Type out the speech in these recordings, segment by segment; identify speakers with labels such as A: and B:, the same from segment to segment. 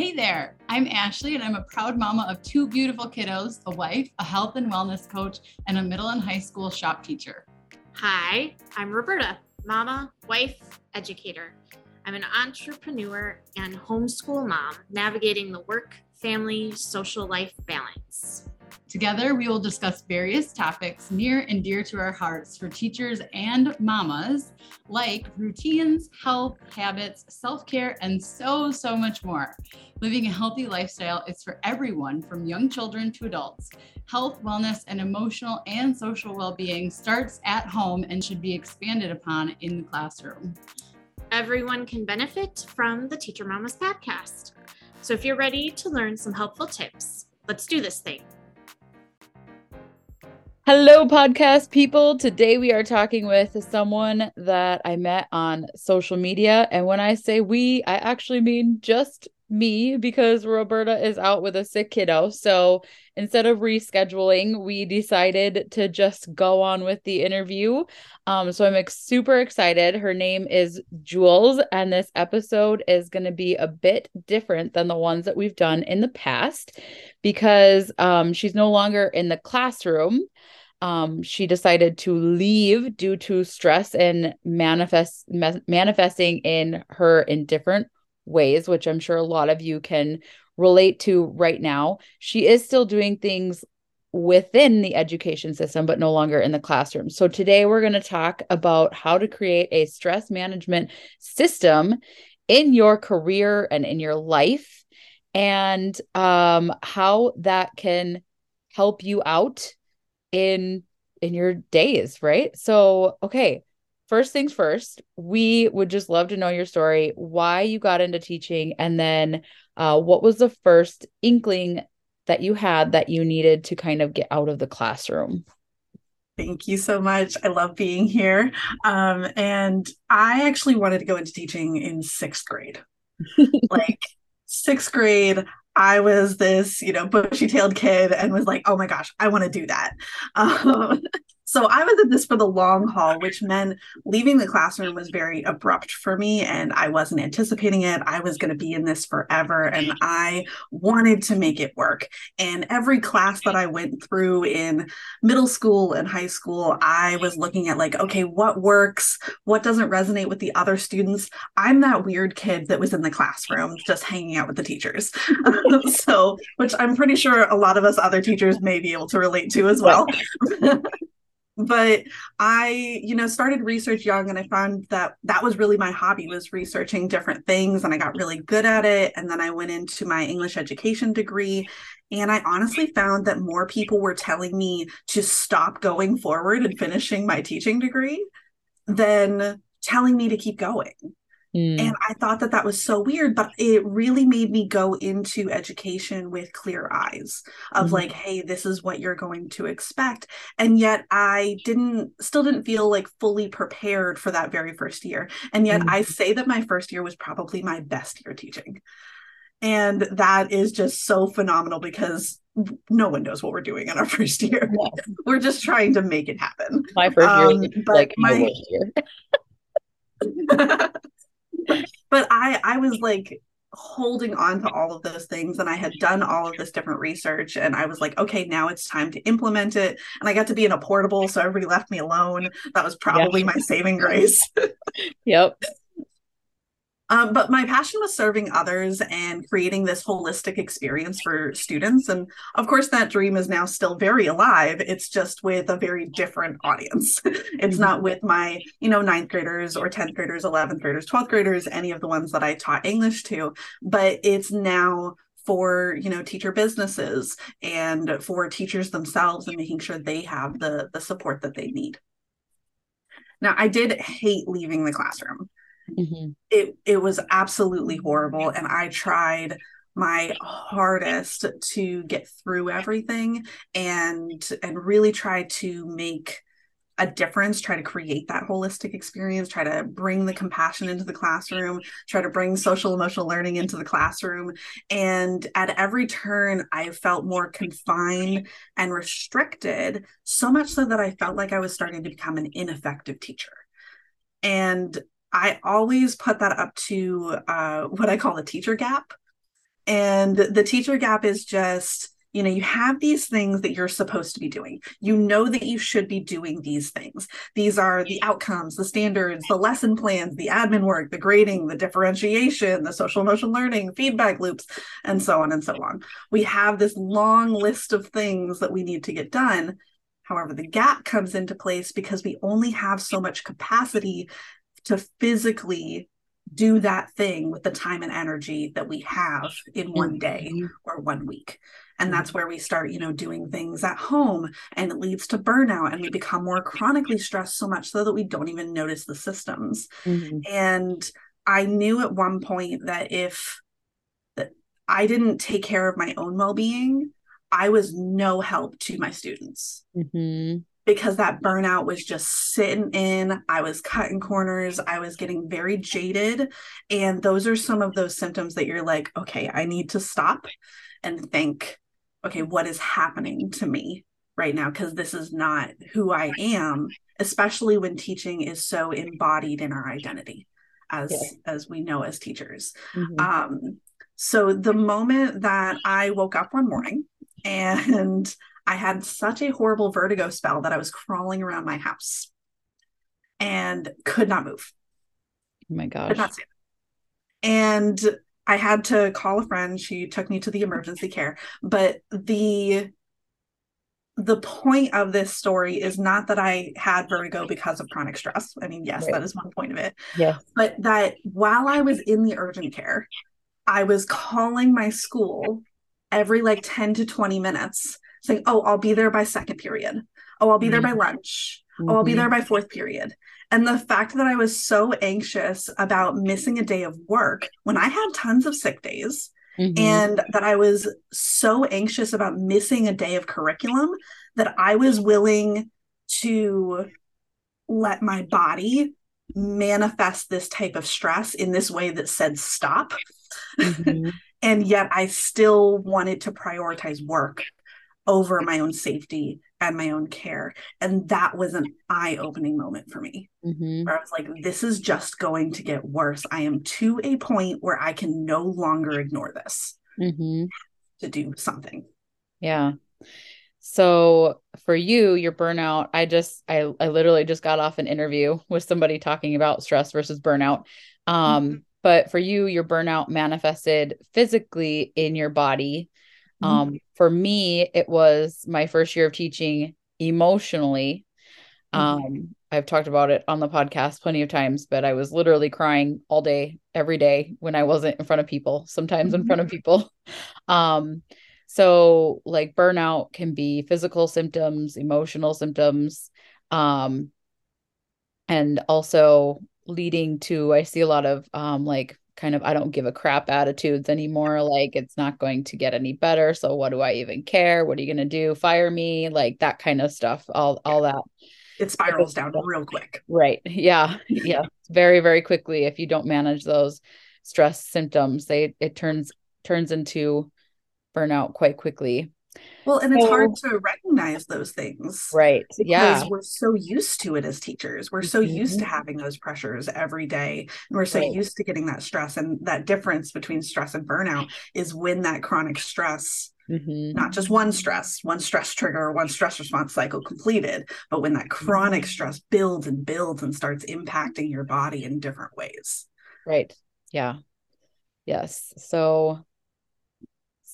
A: Hey there, I'm Ashley, and I'm a proud mama of two beautiful kiddos a wife, a health and wellness coach, and a middle and high school shop teacher.
B: Hi, I'm Roberta, mama, wife, educator. I'm an entrepreneur and homeschool mom navigating the work, family, social life balance.
A: Together, we will discuss various topics near and dear to our hearts for teachers and mamas, like routines, health, habits, self care, and so, so much more. Living a healthy lifestyle is for everyone from young children to adults. Health, wellness, and emotional and social well being starts at home and should be expanded upon in the classroom.
B: Everyone can benefit from the Teacher Mamas podcast. So if you're ready to learn some helpful tips, let's do this thing.
C: Hello, podcast people. Today we are talking with someone that I met on social media. And when I say we, I actually mean just me because Roberta is out with a sick kiddo. So instead of rescheduling, we decided to just go on with the interview. Um, so I'm ex- super excited. Her name is Jewels, and this episode is going to be a bit different than the ones that we've done in the past because um, she's no longer in the classroom um, she decided to leave due to stress and manifest ma- manifesting in her in different ways, which I'm sure a lot of you can relate to right now. She is still doing things within the education system, but no longer in the classroom. So today we're going to talk about how to create a stress management system in your career and in your life and um, how that can help you out in in your days, right? So, okay, first things first, we would just love to know your story, why you got into teaching, and then uh, what was the first inkling that you had that you needed to kind of get out of the classroom?
D: Thank you so much. I love being here. Um, and I actually wanted to go into teaching in sixth grade. like sixth grade, I was this, you know, bushy tailed kid and was like, oh my gosh, I want to do that. Um, so I was in this for the long haul, which meant leaving the classroom was very abrupt for me and I wasn't anticipating it. I was going to be in this forever and I wanted to make it work. And every class that I went through in middle school and high school, I was looking at like, okay, what works? What doesn't resonate with the other students? I'm that weird kid that was in the classroom just hanging out with the teachers. so, which I'm pretty sure a lot of us other teachers may be able to relate to as well but i you know started research young and i found that that was really my hobby was researching different things and i got really good at it. And then i went into my english education degree and i honestly found that more people were telling me to stop going forward and finishing my teaching degree than telling me to keep going Mm. And I thought that that was so weird, but it really made me go into education with clear eyes of mm. like, hey, this is what you're going to expect. And yet I didn't, still didn't feel like fully prepared for that very first year. And yet mm. I say that my first year was probably my best year teaching. And that is just so phenomenal because no one knows what we're doing in our first year. Yeah. We're just trying to make it happen.
C: My first year, um, like my worst year.
D: but I I was like holding on to all of those things and I had done all of this different research and I was like okay now it's time to implement it. And I got to be in a portable so everybody left me alone. That was probably my saving grace.
C: Yep
D: um, but my passion was serving others and creating this holistic experience for students. And of course, that dream is now still very alive. It's just with a very different audience. it's mm-hmm. not with my, you know, ninth graders or 10th graders, 11th graders, 12th graders, any of the ones that I taught English to, but it's now for you know teacher businesses and for teachers themselves and making sure they have the the support that they need now i did hate leaving the classroom Mm-hmm. It it was absolutely horrible, and I tried my hardest to get through everything and and really try to make a difference try to create that holistic experience try to bring the compassion into the classroom try to bring social emotional learning into the classroom and at every turn i felt more confined and restricted so much so that i felt like i was starting to become an ineffective teacher and I always put that up to uh, what I call the teacher gap. And the teacher gap is just, you know, you have these things that you're supposed to be doing. You know that you should be doing these things. These are the outcomes, the standards, the lesson plans, the admin work, the grading, the differentiation, the social emotional learning, feedback loops, and so on and so on. We have this long list of things that we need to get done. However, the gap comes into place because we only have so much capacity to physically do that thing with the time and energy that we have in one day or one week. And that's where we start you know doing things at home and it leads to burnout and we become more chronically stressed so much so that we don't even notice the systems.
C: Mhm.
D: and i knew at one point that if that i didn't take care of my own well-being i was no help to my students.
C: Mhm.
D: Because that burnout was just sitting in. I was cutting corners. I was getting very jaded. And those are some of those symptoms that you're like, okay, I need to stop and think, okay, what is happening to me right now? Because this is not who I am, especially when teaching is so embodied in our identity as as we know as teachers.
C: Mhm.
D: Um, so the moment that I woke up one morning and I had such a horrible vertigo spell that I was crawling around my house and could not move,
C: oh my
D: could not stand. And I had to call a friend. She took me to the emergency care. But the the point of this story is not that I had vertigo because of chronic stress. I mean, yes,
C: Right.
D: that is one point of it.
C: Yeah.
D: but that while I was in the urgent care, I was calling my school every like 10 to 20 minutes saying, Oh, I'll be there by second period. Oh, I'll be there by lunch. Oh, I'll be
C: Mhm.
D: there by fourth period. And the fact that I was so anxious about missing a day of work when I had tons of sick days
C: Mhm.
D: and that I was so anxious about missing a day of curriculum that I was willing to let my body manifest this type of stress in this way that said stop.
C: Mhm.
D: and yet I still wanted to prioritize work over my own safety and my own care. And that was an eye opening moment for me
C: Mhm.
D: where I was like, this is just going to get worse. I am to a point where I can no longer ignore this
C: Mhm.
D: to do something.
C: Yeah. So for you, your burnout, I just I I literally just got off an interview with somebody talking about stress versus burnout. Um, but for you, your burnout manifested physically in your body. Um, for me, it was my first year of teaching emotionally.
D: Mhm.
C: Um, I've talked about it on the podcast plenty of times, but I was literally crying all day, every day when I wasn't in front of people, sometimes in
D: Mhm.
C: front of people. Um, so like burnout can be physical symptoms, emotional symptoms, um, and also leading to I see a lot of um like kind of I don't give a crap attitudes anymore. Like it's not going to get any better. So what do I even care? What are you gonna do? Fire me? Like that kind of stuff. All all that.
D: It spirals down real quick.
C: Right. Yeah. Yeah. Very, very quickly. If you don't manage those stress symptoms, they it turns turns into burnout quite quickly.
D: Well, and it's
C: So-
D: hard to recognize those things.
C: Right.
D: Because
C: Yeah.
D: we're so used to it as teachers. We're so used to having those pressures every day. And we're so
C: Right.
D: used to getting that stress. And that difference between stress and burnout is when that chronic stress,
C: Mhm.
D: not just one stress, one stress trigger, one stress response cycle completed, but when that chronic stress builds and builds and starts impacting your body in different ways.
C: Right. Yeah. Yes. So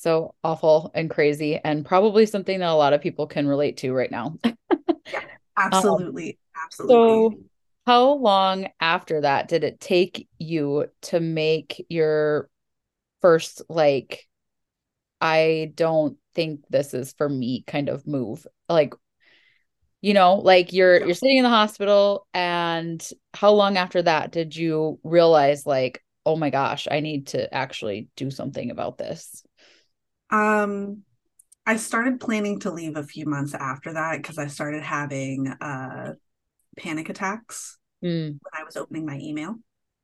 C: so awful and crazy and probably something that a lot of people can relate to right now.
D: Absolutely. Um, absolutely.
C: So how long after that did it take you to make your first like I don't think this is for me kind of move? Like you know, like you're
D: Yeah.
C: you're sitting in the hospital and how long after that did you realize like, oh my gosh, I need to actually do something about this?
D: Um, I started planning to leave a few months after that because I started having uh panic attacks
C: Mm,
D: when I was opening my email.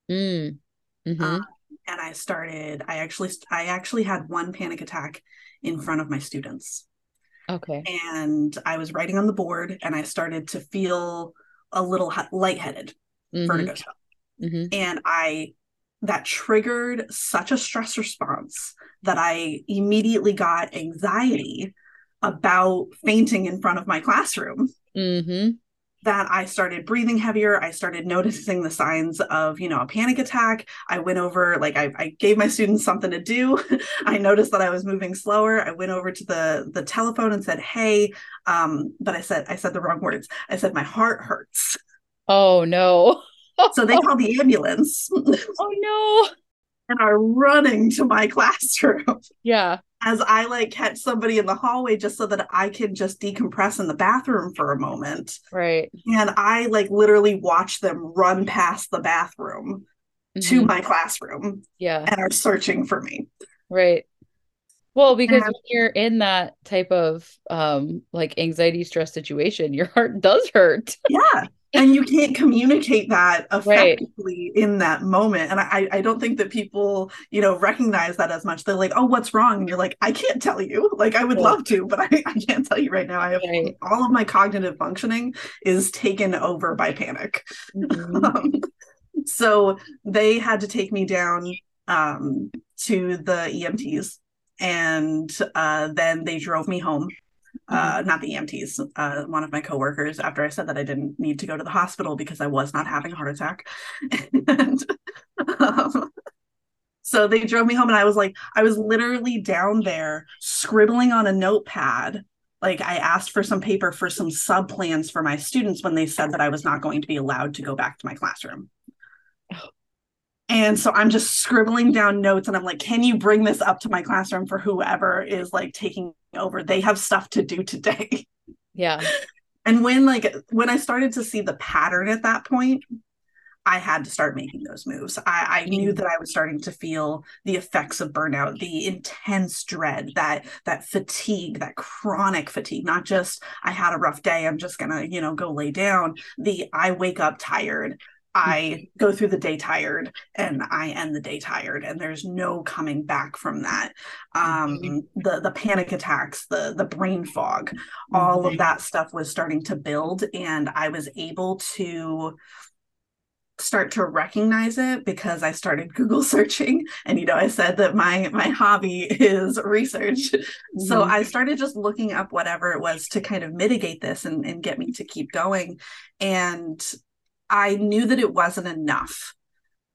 C: mm, mhm,
D: Um, and I started, I actually I actually had one panic attack in front of my students.
C: okay.
D: And I was writing on the board and I started to feel a little lightheaded,
C: Mhm,
D: vertigo
C: mhm,
D: And I that triggered such a stress response that I immediately got anxiety about fainting in front of my classroom.
C: Mm-hmm.
D: That I started breathing heavier. I started noticing the signs of, you know, a panic attack. I went over, like, I, I gave my students something to do. I noticed that I was moving slower. I went over to the the telephone and said, "Hey," um, but I said I said the wrong words. I said my heart hurts.
C: Oh no.
D: so they call the ambulance.
C: oh no.
D: And are running to my classroom.
C: Yeah.
D: As I like catch somebody in the hallway just so that I can just decompress in the bathroom for a moment.
C: Right.
D: And I like literally watch them run past the bathroom mm-hmm. to my classroom.
C: Yeah.
D: And are searching for me.
C: Right. Well, because when you're in that type of um like anxiety stress situation, your heart does hurt.
D: Yeah and you can't communicate that effectively right. in that moment and I, I don't think that people you know recognize that as much they're like oh what's wrong and you're like i can't tell you like i would yeah. love to but I, I can't tell you right now i have right. all of my cognitive functioning is taken over by panic mm-hmm. um, so they had to take me down um, to the emts and uh, then they drove me home uh, not the EMTs, uh, one of my coworkers, after I said that I didn't need to go to the hospital because I was not having a heart attack. and, um, so they drove me home, and I was like, I was literally down there scribbling on a notepad. Like I asked for some paper for some sub plans for my students when they said that I was not going to be allowed to go back to my classroom. And so I'm just scribbling down notes and I'm like, can you bring this up to my classroom for whoever is like taking over? They have stuff to do today.
C: Yeah.
D: And when like when I started to see the pattern at that point, I had to start making those moves. I, I knew mm. that I was starting to feel the effects of burnout, the intense dread, that that fatigue, that chronic fatigue. Not just I had a rough day, I'm just gonna, you know, go lay down. The I wake up tired. I go through the day tired and I end the day tired and there's no coming back from that. Um, mm-hmm. the the panic attacks, the the brain fog, mm-hmm. all of that stuff was starting to build and I was able to start to recognize it because I started Google searching and you know I said that my my hobby is research. Mm-hmm. So I started just looking up whatever it was to kind of mitigate this and, and get me to keep going. And I knew that it wasn't enough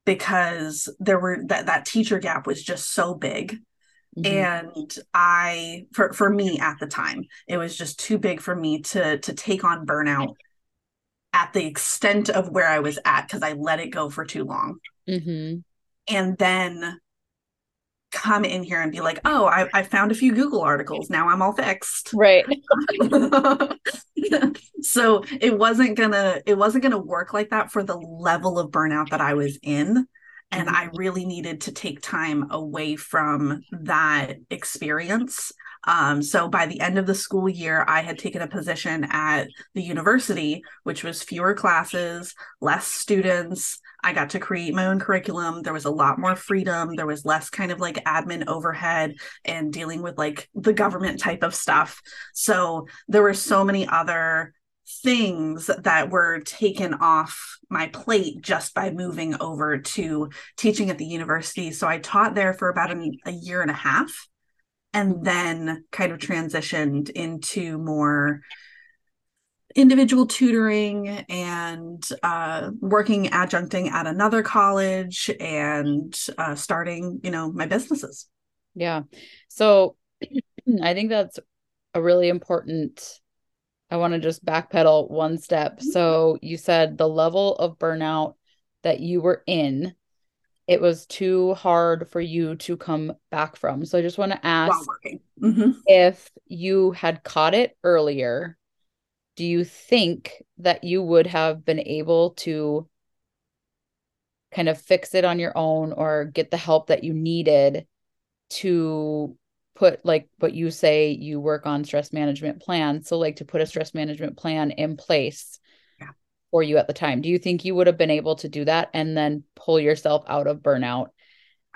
D: because there were that that teacher gap was just so big. Mm-hmm. And I for for me at the time, it was just too big for me to to take on burnout at the extent of where I was at because I let it go for too long.
C: Mm-hmm. And
D: then come in here and be like, oh, I, I found a few Google articles. Now I'm all fixed.
C: Right.
D: so it wasn't gonna it wasn't gonna work like that for the level of burnout that I was in. And I mm-hmm. really needed to take time away from that experience. Um, so by the end of the school year, I had taken a position at the university, which was fewer classes, less students, I got to create my own curriculum. There was a lot more freedom. There was less kind of like admin overhead and dealing with like the government type of stuff. So there were so many other things that were taken off my plate just by moving over to teaching at the university. So I taught there for about an, a year and a half and then kind of transitioned into more individual tutoring and uh, working adjuncting at another college and uh, starting, you know, my businesses.
C: Yeah. So I think that's a really important. I want to just backpedal one step. Mm-hmm. So you said the level of burnout that you were in, it was too hard for you to come back from. So I just want to ask
D: mm-hmm.
C: if you had caught it earlier do you think that you would have been able to kind of fix it on your own or get the help that you needed to put like what you say you work on stress management plan? So like to put a stress management plan in place yeah. for you at the time. Do you think you would have been able to do that and then pull yourself out of burnout?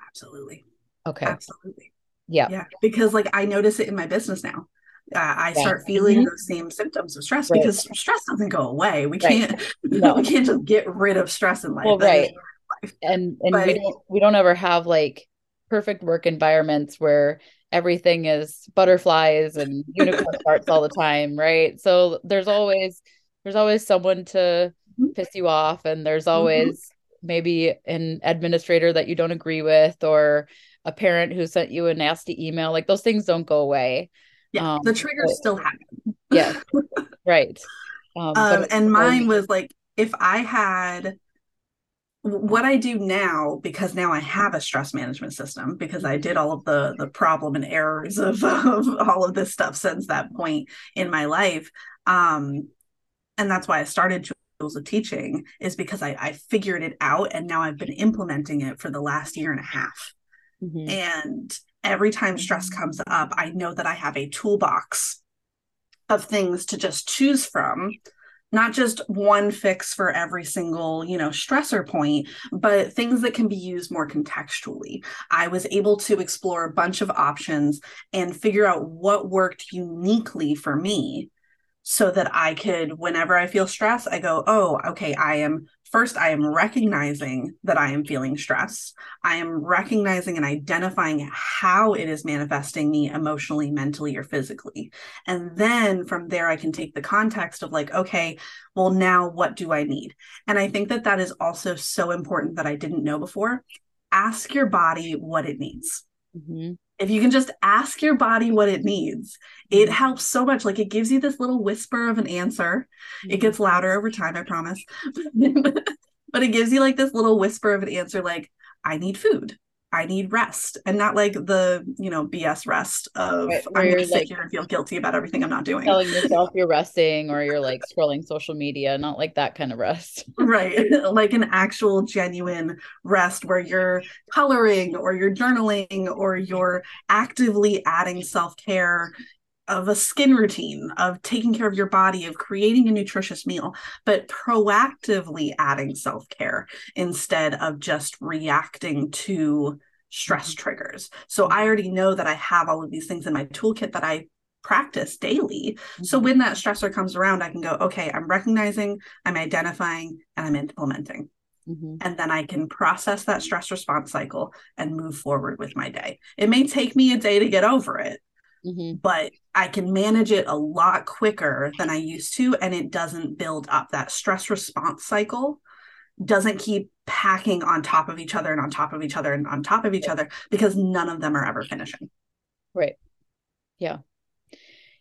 D: Absolutely.
C: Okay.
D: Absolutely.
C: Yeah.
D: Yeah because like i notice it in my business now uh, I yeah. start feeling mm-hmm. those same symptoms of stress right. because stress doesn't go away. We can't no. we can't just get rid of stress in life.
C: Well, right. And and
D: But-
C: we don't we don't ever have like perfect work environments where everything is butterflies and unicorn parts all the time, right? So there's always there's always someone to
D: Mhm.
C: piss you off and there's always maybe an administrator that you don't agree with or a parent who sent you a nasty email. Like those things don't go away.
D: Yeah,
C: Um,
D: the triggers
C: but-
D: still happen.
C: Yeah. right. Um,
D: Um, and mine was like if I had what I do now because now I have a stress management system because I did all of the the problem and errors of, of all of this stuff since that point in my life. Um, and that's why I started Jewels of Teaching is because I, I figured it out and now I've been implementing it for the last year and a half.
C: Mhm.
D: And every time stress comes up, I know that I have a toolbox of things to just choose from, not just one fix for every single, you know, stressor point, but things that can be used more contextually. I was able to explore a bunch of options and figure out what worked uniquely for me so that I could, whenever I feel stress, I go, oh, okay, I am first, I am recognizing that I am feeling stress. I am recognizing and identifying how it is manifesting me emotionally, mentally, or physically. And then from there, I can take the context of like, okay, well, now what do I need? And I think that that is also so important that I didn't know before. Ask your body what it needs.
C: Mhm.
D: If you can just ask your body what it needs, it
C: Mhm.
D: helps so much. Like it gives you this little whisper of an answer. It gets louder over time, I promise. but it gives you like this little whisper of an answer like, I need food. I need rest. And not like the, you know, BS rest of
C: Right,
D: I'm
C: you're
D: gonna sit
C: like-
D: here and feel guilty about everything I'm not doing.
C: telling yourself you're resting or you're like scrolling social media, not like that kind of rest.
D: right like an actual genuine rest where you're coloring or you're journaling or you're actively adding self-care of a skin routine of taking care of your body of creating a nutritious meal but proactively adding self-care instead of just reacting to stress triggers so i already know that i have all of these things in my toolkit that i practice daily so
C: Mm-hmm.
D: when that stressor comes around, I can go, okay, I'm recognizing, I'm identifying, and I'm implementing.
C: Mhm.
D: And then I can process that stress response cycle and move forward with my day. It may take me a day to get over it,
C: Mhm.
D: but I can manage it a lot quicker than I used to. And it doesn't build up that stress response cycle, doesn't keep packing on top of each other and on top of each other and on top of each other because none of them are ever finishing.
C: Right. Yeah.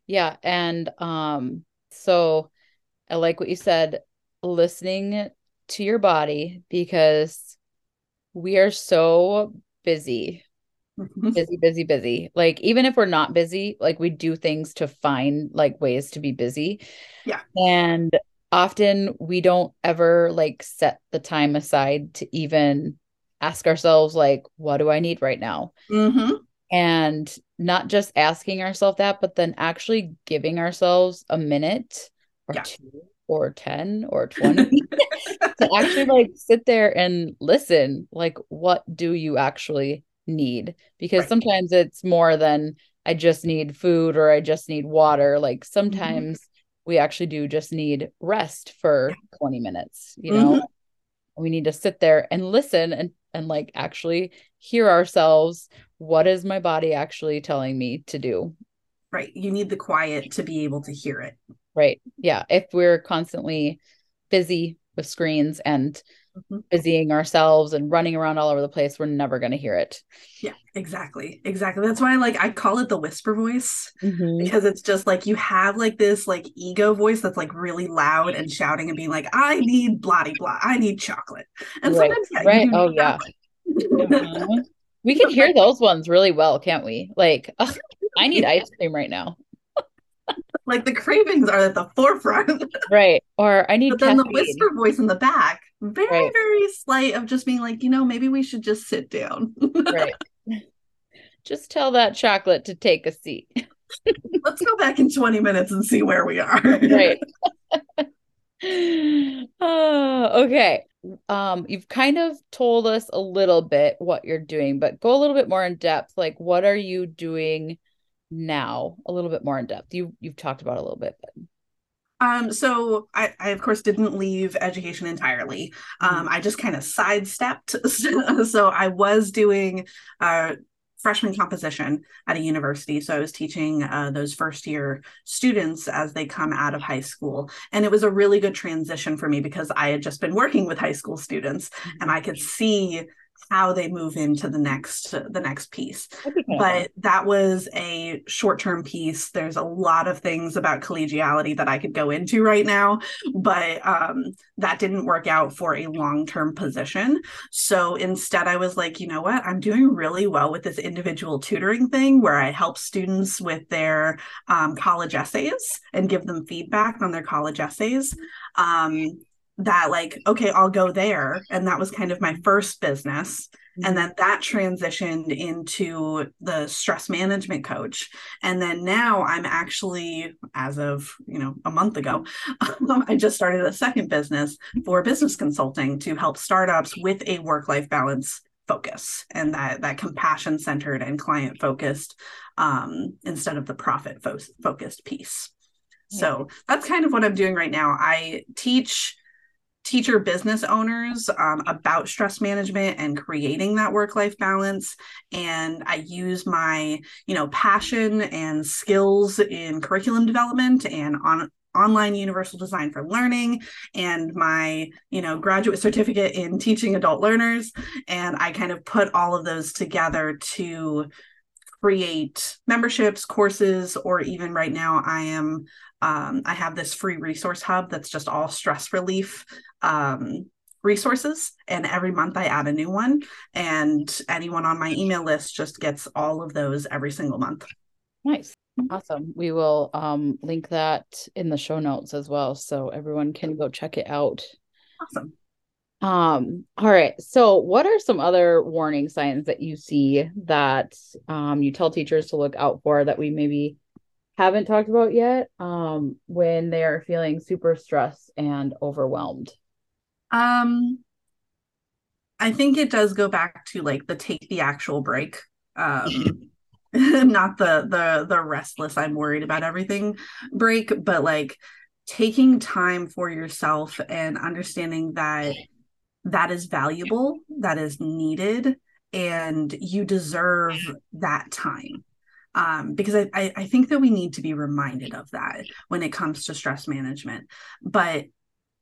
C: Yeah. And um, so I like what you said, listening to your body because we are so busy, busy, busy, busy. Like even if we're not busy, like we do things to find like ways to be busy.
D: Yeah.
C: And often we don't ever like set the time aside to even ask ourselves like, what do I need right now?
D: hmm
C: and not just asking ourselves that, but then actually giving ourselves a minute or
D: Yeah.
C: two or 10 or 20 to actually like sit there and listen. Like, what do you actually need? Because
D: Right.
C: sometimes it's more than I just need food or I just need water. Like, mm-hmm. sometimes we actually do just need rest for 20 minutes, you know? Mm-hmm. We need to sit there and listen and and like actually hear ourselves what is my body actually telling me to do
D: Right. You need the quiet to be able to hear it.
C: right yeah if we're constantly busy with screens and
D: Mhm.
C: busying ourselves and running around all over the place we're never going to hear it
D: Yeah, exactly. Exactly. That's why I like I call it the whisper voice
C: Mhm.
D: because it's just like you have like this like ego voice that's like really loud and shouting and being like, I need blah blah, I need chocolate. And
C: Right,
D: sometimes yeah,
C: right. Oh, yeah. Mhm. we can hear those ones really well can't we like ugh, i need ice cream right now
D: like the cravings are at the forefront.
C: right or i need
D: but then the whisper voice in the back, very,
C: Right.
D: very slight of just being like, you know, maybe we should just sit down.
C: right just tell that chocolate to take a seat
D: Let's go back in 20 minutes and see where we are.
C: right oh, okay um you've kind of told us a little bit what you're doing but go a little bit more in depth like what are you doing now a little bit more in depth you you've talked about it a little bit but
D: Um, so I, I of course didn't leave education entirely. Um, I just kind of sidestepped. so I was doing uh, freshman composition at a university. So I was teaching uh, those first year students as they come out of high school. And it was a really good transition for me because I had just been working with high school students and I could see how they move into the next the next piece. But that was a short-term piece. There's a lot of things about collegiality that i could go into right now but um, that didn't work out for a long-term position. So instead i was like you know what? I'm doing really well with this individual tutoring thing where i help students with their um, college essays and give them feedback on their college essays. Um, that like okay i'll go there. And that was kind of my first business. Mm-hmm. and then that transitioned into the stress management coach. And then now i'm actually as of you know a month ago i just started a second business for business consulting to help startups with a work life balance focus and that that compassion centered and client focused um, instead of the profit fo- focused piece. So that's kind of what i'm doing right now. I teach teacher business owners um, about stress management and creating that work life balance. And i use my you know passion and skills in curriculum development and on online universal design for learning and my you know graduate certificate in teaching adult learners. And i kind of put all of those together to create memberships courses or even right now i am um, I have this free resource hub that's just all stress relief um, resources. And every month I add a new one. And anyone on my email list just gets all of those every single month.
C: Nice. Awesome. We will um, link that in the show notes as well. So everyone can go check it out.
D: Awesome.
C: Um, all right. So what are some other warning signs that you see that um, you tell teachers to look out for that we maybe haven't talked about yet um, when they are feeling super stressed and overwhelmed?
D: Um, I think it does go back to like the take the actual break. Um, not the the the restless I'm worried about everything break, but like taking time for yourself and understanding that that is valuable, that is needed, and you deserve that time um, because I, I, I think that we need to be reminded of that when it comes to stress management. But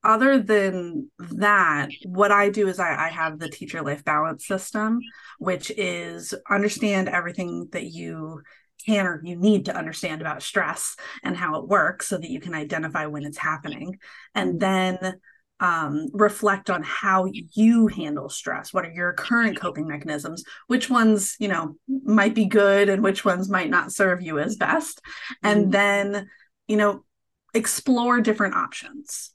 D: other than that, what I do is I, I have the teacher life balance system, which is understand everything that you can or you need to understand about stress and how it works so that you can identify when it's happening. And then um, reflect on how you handle stress. What are your current coping mechanisms? Which ones, you know, might be good and which ones might not serve you as best? And mm-hmm. then, you know, explore different options.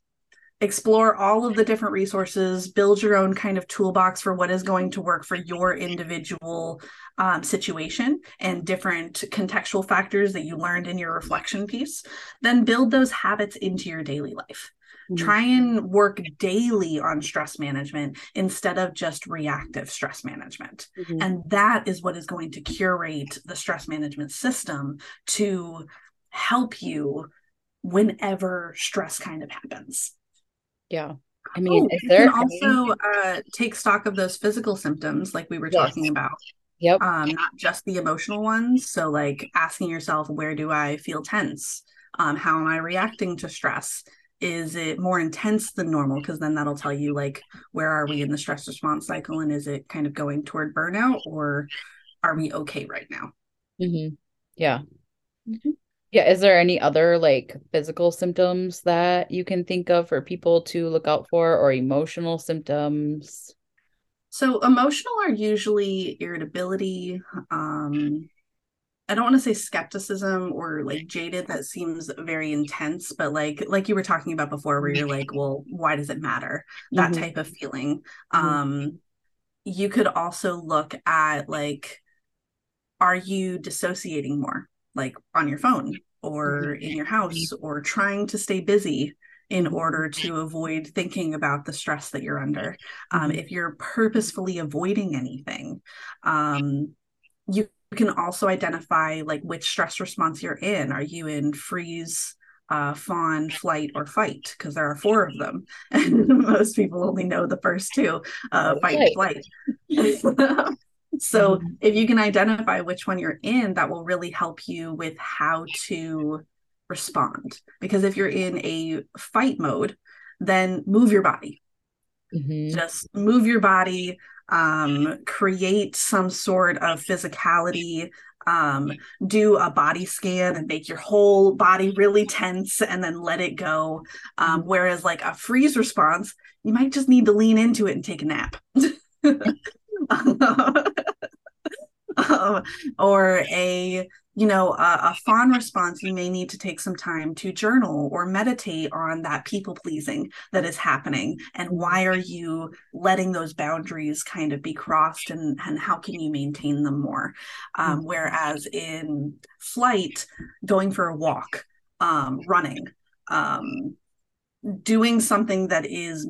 D: Explore all of the different resources, build your own kind of toolbox for what is going to work for your individual um, situation and different contextual factors that you learned in your reflection piece. Then build those habits into your daily life Mm-hmm. Try and work daily on stress management instead of just reactive stress management. Mm-hmm. And that is what is going to curate the stress management system to help you whenever stress kind of happens.
C: Yeah. I mean, oh, is there
D: also uh, take stock of those physical symptoms like we were yes. talking about.
C: Yep.
D: Um, not just the emotional ones. So, like asking yourself, where do I feel tense? Um, how am I reacting to stress? Is it more intense than normal because then that'll tell you like where are we in the stress response cycle and is it kind of going toward burnout or are we okay right now
C: mm-hmm. yeah mm-hmm. yeah is there any other like physical symptoms that you can think of for people to look out for or emotional symptoms
D: so emotional are usually irritability um I don't want to say skepticism or like jaded that seems very intense, but like like you were talking about before where you're like, well, why does it matter? That mm-hmm. type of feeling. Mm-hmm. Um you could also look at like are you dissociating more like on your phone or mm-hmm. in your house or trying to stay busy in order to avoid thinking about the stress that you're under um, mm-hmm. if you're purposefully avoiding anything um, you can also identify like which stress response you're in. Are you in freeze uh, fawn, flight, or fight, because there are four of them. And most people only know the first two uh, fight flight. so mm-hmm. if you can identify which one you're in, that will really help you with how to respond. Because if you're in a fight mode, then move your body. Mm-hmm. Just move your body, um, create some sort of physicality, um, do a body scan and make your whole body really tense and then let it go. Um, mm-hmm. whereas, like a freeze response, you might just need to lean into it and take a nap. um, or a you know a, a fawn response you may need to take some time to journal or meditate on that people pleasing that is happening and why are you letting those boundaries kind of be crossed and and how can you maintain them more um, mm-hmm. whereas in flight going for a walk um, running um, doing something that is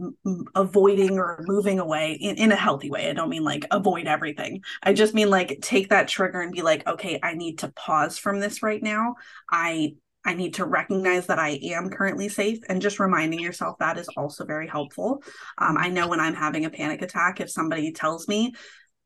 D: avoiding or moving away in, in a healthy way. I don't mean like avoid everything. I just mean like take that trigger and be like, okay, I need to pause from this right now. I I need to recognize that I am currently safe and just reminding yourself that is also very helpful. Um, I know when I'm having a panic attack, if somebody tells me,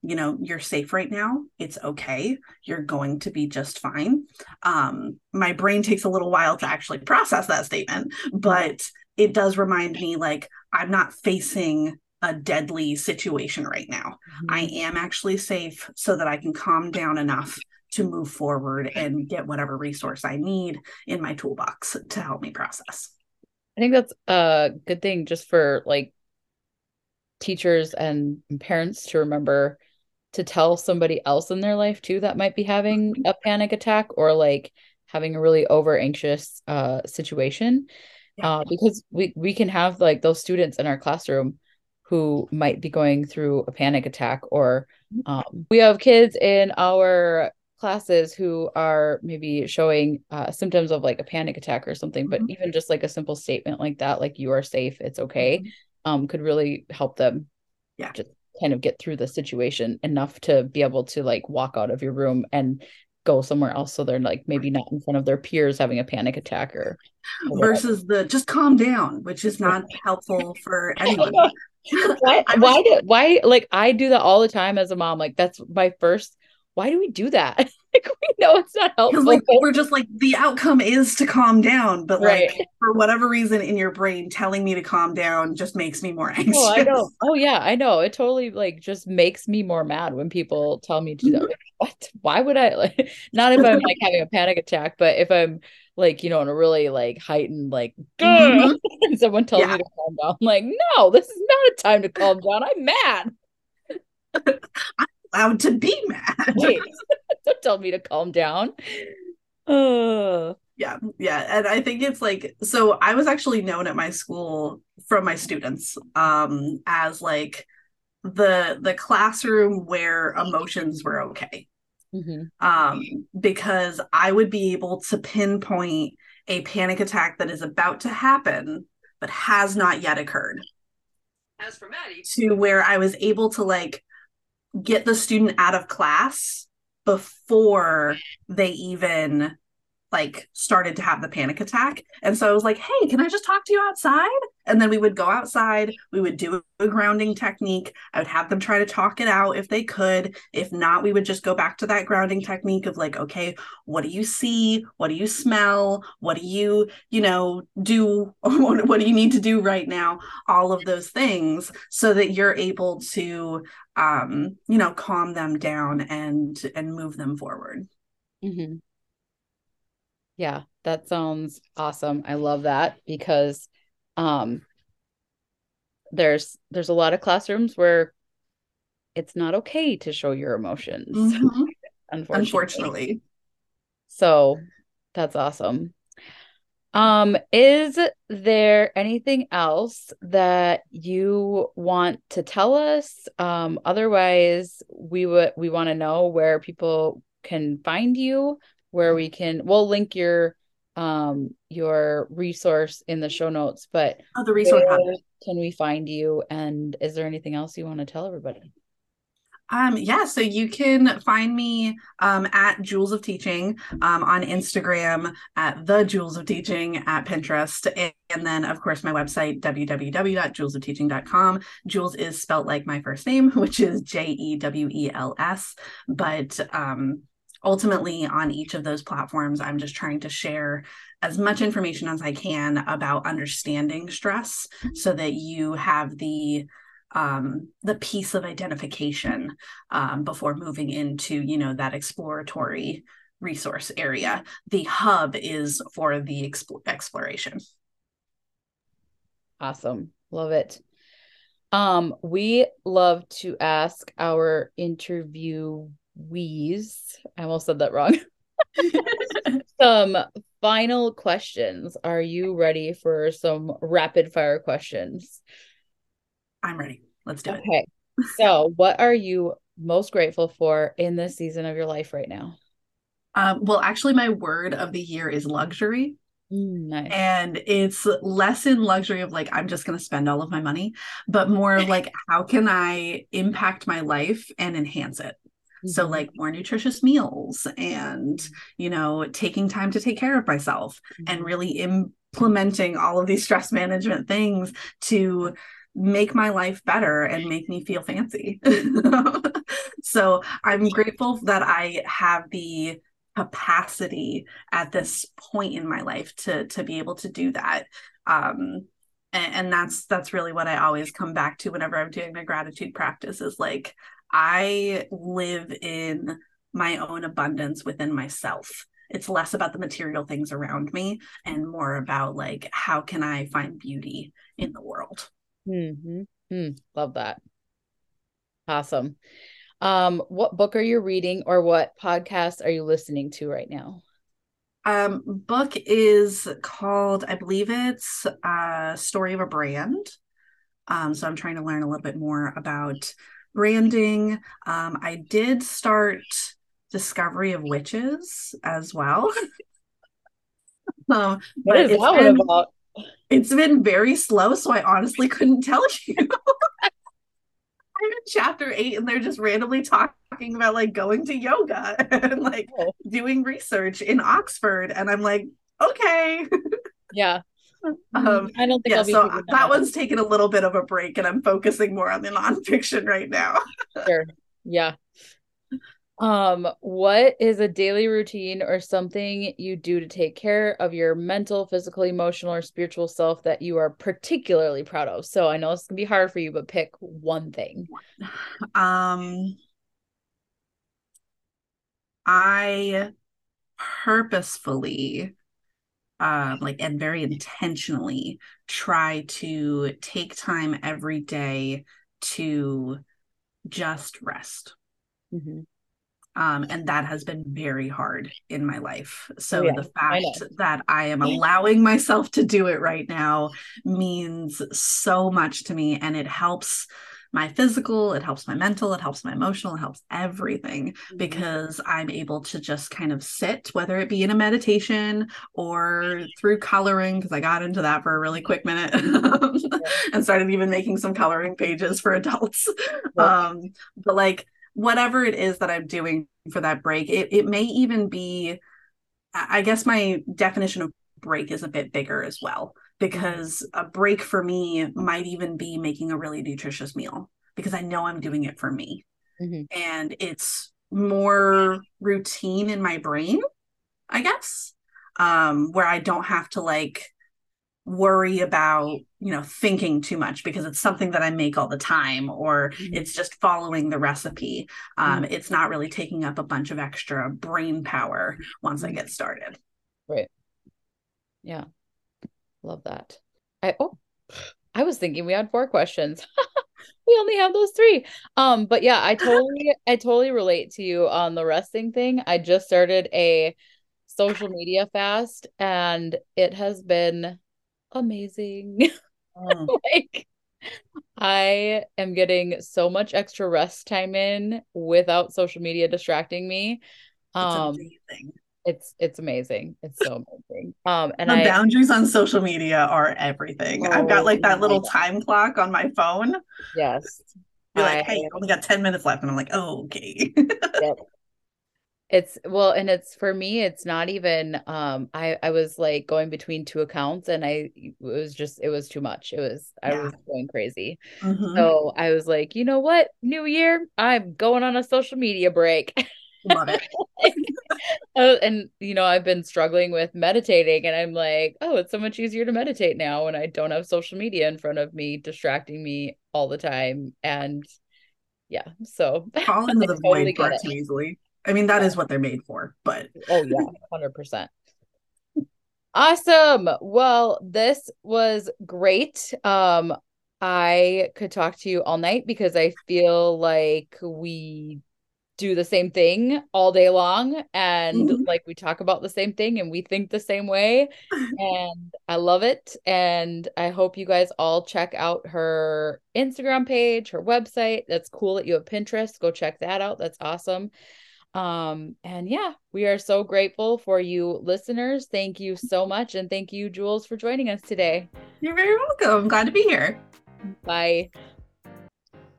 D: you know, you're safe right now, it's okay, you're going to be just fine. Um, my brain takes a little while to actually process that statement, but it does remind me like I'm not facing a deadly situation right now. Mm-hmm. I am actually safe so that I can calm down enough to move forward and get whatever resource I need in my toolbox to help me process.
C: I think that's a good thing just for like teachers and parents to remember to tell somebody else in their life too that might be having a panic attack or like having a really over anxious uh situation uh, because we we can have like those students in our classroom who might be going through a panic attack or mm-hmm. um, we have kids in our classes who are maybe showing uh, symptoms of like a panic attack or something but mm-hmm. even just like a simple statement like that like you are safe it's okay mm-hmm. um, could really help them
D: yeah
C: just kind of get through the situation enough to be able to like walk out of your room and go somewhere else so they're like maybe not in front of their peers having a panic attack or,
D: versus the just calm down which is not helpful for anyone
C: why why do why like i do that all the time as a mom like that's my first why do we do that? like we know it's not helpful.
D: Like we're just like the outcome is to calm down, but right. like for whatever reason in your brain, telling me to calm down just makes me more anxious.
C: Oh, I know. Oh yeah, I know. It totally like just makes me more mad when people tell me to do that. Mm-hmm. Like, what? Why would I like not if I'm like having a panic attack, but if I'm like, you know, in a really like heightened, like mm-hmm. someone tells yeah. me to calm down, I'm like, no, this is not a time to calm down. I'm mad.
D: I'm allowed to be mad. Wait,
C: don't tell me to calm down. Uh.
D: Yeah, yeah. And I think it's like so I was actually known at my school from my students um as like the the classroom where emotions were okay. Mm-hmm. Um, because I would be able to pinpoint a panic attack that is about to happen but has not yet occurred.
B: As for Maddie,
D: to where I was able to like get the student out of class before they even like started to have the panic attack. And so I was like, hey, can I just talk to you outside? And then we would go outside, we would do a grounding technique. I would have them try to talk it out if they could. If not, we would just go back to that grounding technique of like, okay, what do you see? What do you smell? What do you, you know, do? what do you need to do right now? All of those things so that you're able to um, you know, calm them down and and move them forward.
C: Mm-hmm. Yeah, that sounds awesome. I love that because um there's there's a lot of classrooms where it's not okay to show your emotions. Mm-hmm. Unfortunately. unfortunately. So that's awesome. Um, is there anything else that you want to tell us? Um, otherwise, we would we want to know where people can find you where we can we'll link your um your resource in the show notes but
D: oh the resource
C: can we find you? And is there anything else you want to tell everybody?
D: Um, yeah, so you can find me um, at Jewels of Teaching um, on Instagram, at the Jewels of Teaching, at Pinterest, and, and then of course my website www.jewelsofteaching.com. Jewels is spelled like my first name, which is J E W E L S, but um, ultimately on each of those platforms, I'm just trying to share as much information as I can about understanding stress, so that you have the um, the piece of identification um, before moving into you know that exploratory resource area. The hub is for the exp- exploration.
C: Awesome. Love it. Um we love to ask our interviewees i almost said that wrong some final questions are you ready for some rapid fire questions
D: I'm ready. Let's do
C: okay.
D: it.
C: Okay. so, what are you most grateful for in this season of your life right now?
D: Um, well, actually, my word of the year is luxury.
C: Mm, nice.
D: And it's less in luxury of like, I'm just going to spend all of my money, but more like, how can I impact my life and enhance it? Mm-hmm. So, like more nutritious meals and, you know, taking time to take care of myself mm-hmm. and really implementing all of these stress management things to make my life better and make me feel fancy. so I'm grateful that I have the capacity at this point in my life to to be able to do that. Um, and, and that's that's really what I always come back to whenever I'm doing my gratitude practice is like I live in my own abundance within myself it's less about the material things around me and more about like how can i find beauty in the world
C: Mm-hmm. Mm, love that. Awesome. Um, what book are you reading or what podcast are you listening to right now?
D: Um, book is called, I believe it's uh Story of a Brand. Um, so I'm trying to learn a little bit more about branding. Um, I did start Discovery of Witches as well.
C: um, what is that one about?
D: It's been very slow, so I honestly couldn't tell you. I'm in chapter eight, and they're just randomly talking about like going to yoga and like oh. doing research in Oxford, and I'm like, okay,
C: yeah.
D: Um, I don't think yeah, so that, that one's taken a little bit of a break, and I'm focusing more on the nonfiction right now.
C: sure. Yeah. Um, what is a daily routine or something you do to take care of your mental, physical, emotional, or spiritual self that you are particularly proud of? So I know this can be hard for you, but pick one thing.
D: Um, I purposefully um like and very intentionally try to take time every day to just rest mm-hmm. Um, and that has been very hard in my life. So yeah, the fact I that I am allowing myself to do it right now means so much to me. And it helps my physical, it helps my mental, it helps my emotional, it helps everything mm-hmm. because I'm able to just kind of sit, whether it be in a meditation or through coloring, because I got into that for a really quick minute and started even making some coloring pages for adults. Um, but like whatever it is that I'm doing for that break, it, it may even be, I guess my definition of break is a bit bigger as well, because a break for me might even be making a really nutritious meal because I know I'm doing it for me. Mm-hmm. And it's more routine in my brain, I guess, um, where I don't have to like worry about you know thinking too much because it's something that i make all the time or mm-hmm. it's just following the recipe um, mm-hmm. it's not really taking up a bunch of extra brain power once i mm-hmm. get started
C: right yeah love that i oh i was thinking we had four questions we only have those three um but yeah i totally i totally relate to you on the resting thing i just started a social media fast and it has been amazing. Mm. like I am getting so much extra rest time in without social media distracting me. Um it's it's it's amazing. It's so amazing. Um and
D: the
C: I,
D: boundaries on social media are everything. Oh, I've got like that little time clock on my phone.
C: Yes.
D: You're like,
C: I-
D: hey, I only got 10 minutes left. And I'm like, oh, okay. yep.
C: It's well, and it's for me, it's not even um I I was like going between two accounts and I it was just it was too much. It was I
D: Yeah.
C: was going crazy.
D: Mhm.
C: So I was like, you know what? New year, I'm going on a social media break.
D: Love it.
C: Oh, and you know, I've been struggling with meditating and I'm like, oh, it's so much easier to meditate now when I don't have social media in front of me distracting me all the time. And yeah, so
D: Fall into
C: I
D: the
C: totally
D: void
C: get
D: far too easily. I mean, that is what they're made for, but
C: Oh yeah, 100%. Awesome. Well, this was great. Um I could talk to you all night because I feel like we do the same thing all day long and
D: Mhm.
C: like we talk about the same thing and we think the same way and I love it and I hope you guys all check out her Instagram page, her website. That's cool that you have Pinterest. Go check that out. That's awesome. Um, and yeah, we are so grateful for you listeners. Thank you so much. And thank you, Jewels, for joining us today.
D: you're very welcome. Glad to be here.
C: Bye.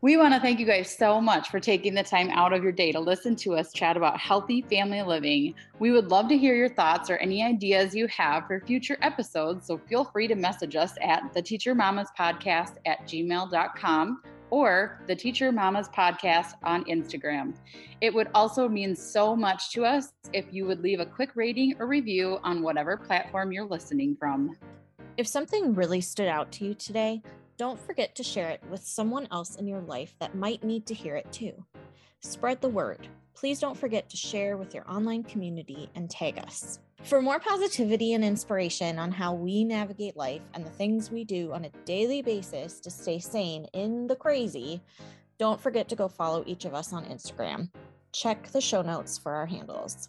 A: We want to thank you guys so much for taking the time out of your day to listen to us chat about healthy family living. We would love to hear your thoughts or any ideas you have for future episodes. So feel free to message us at the Teacher Mamas Podcast at gmail.com or the Teacher Mamas Podcast on Instagram. It would also mean so much to us if you would leave a quick rating or review on whatever platform you're listening from.
E: If something really stood out to you today, don't forget to share it with someone else in your life that might need to hear it too. Spread the word. Please don't forget to share with your online community and tag us. For more positivity and inspiration on how we navigate life and the things we do on a daily basis to stay sane in the crazy, don't forget to go follow each of us on Instagram. Check the show notes for our handles.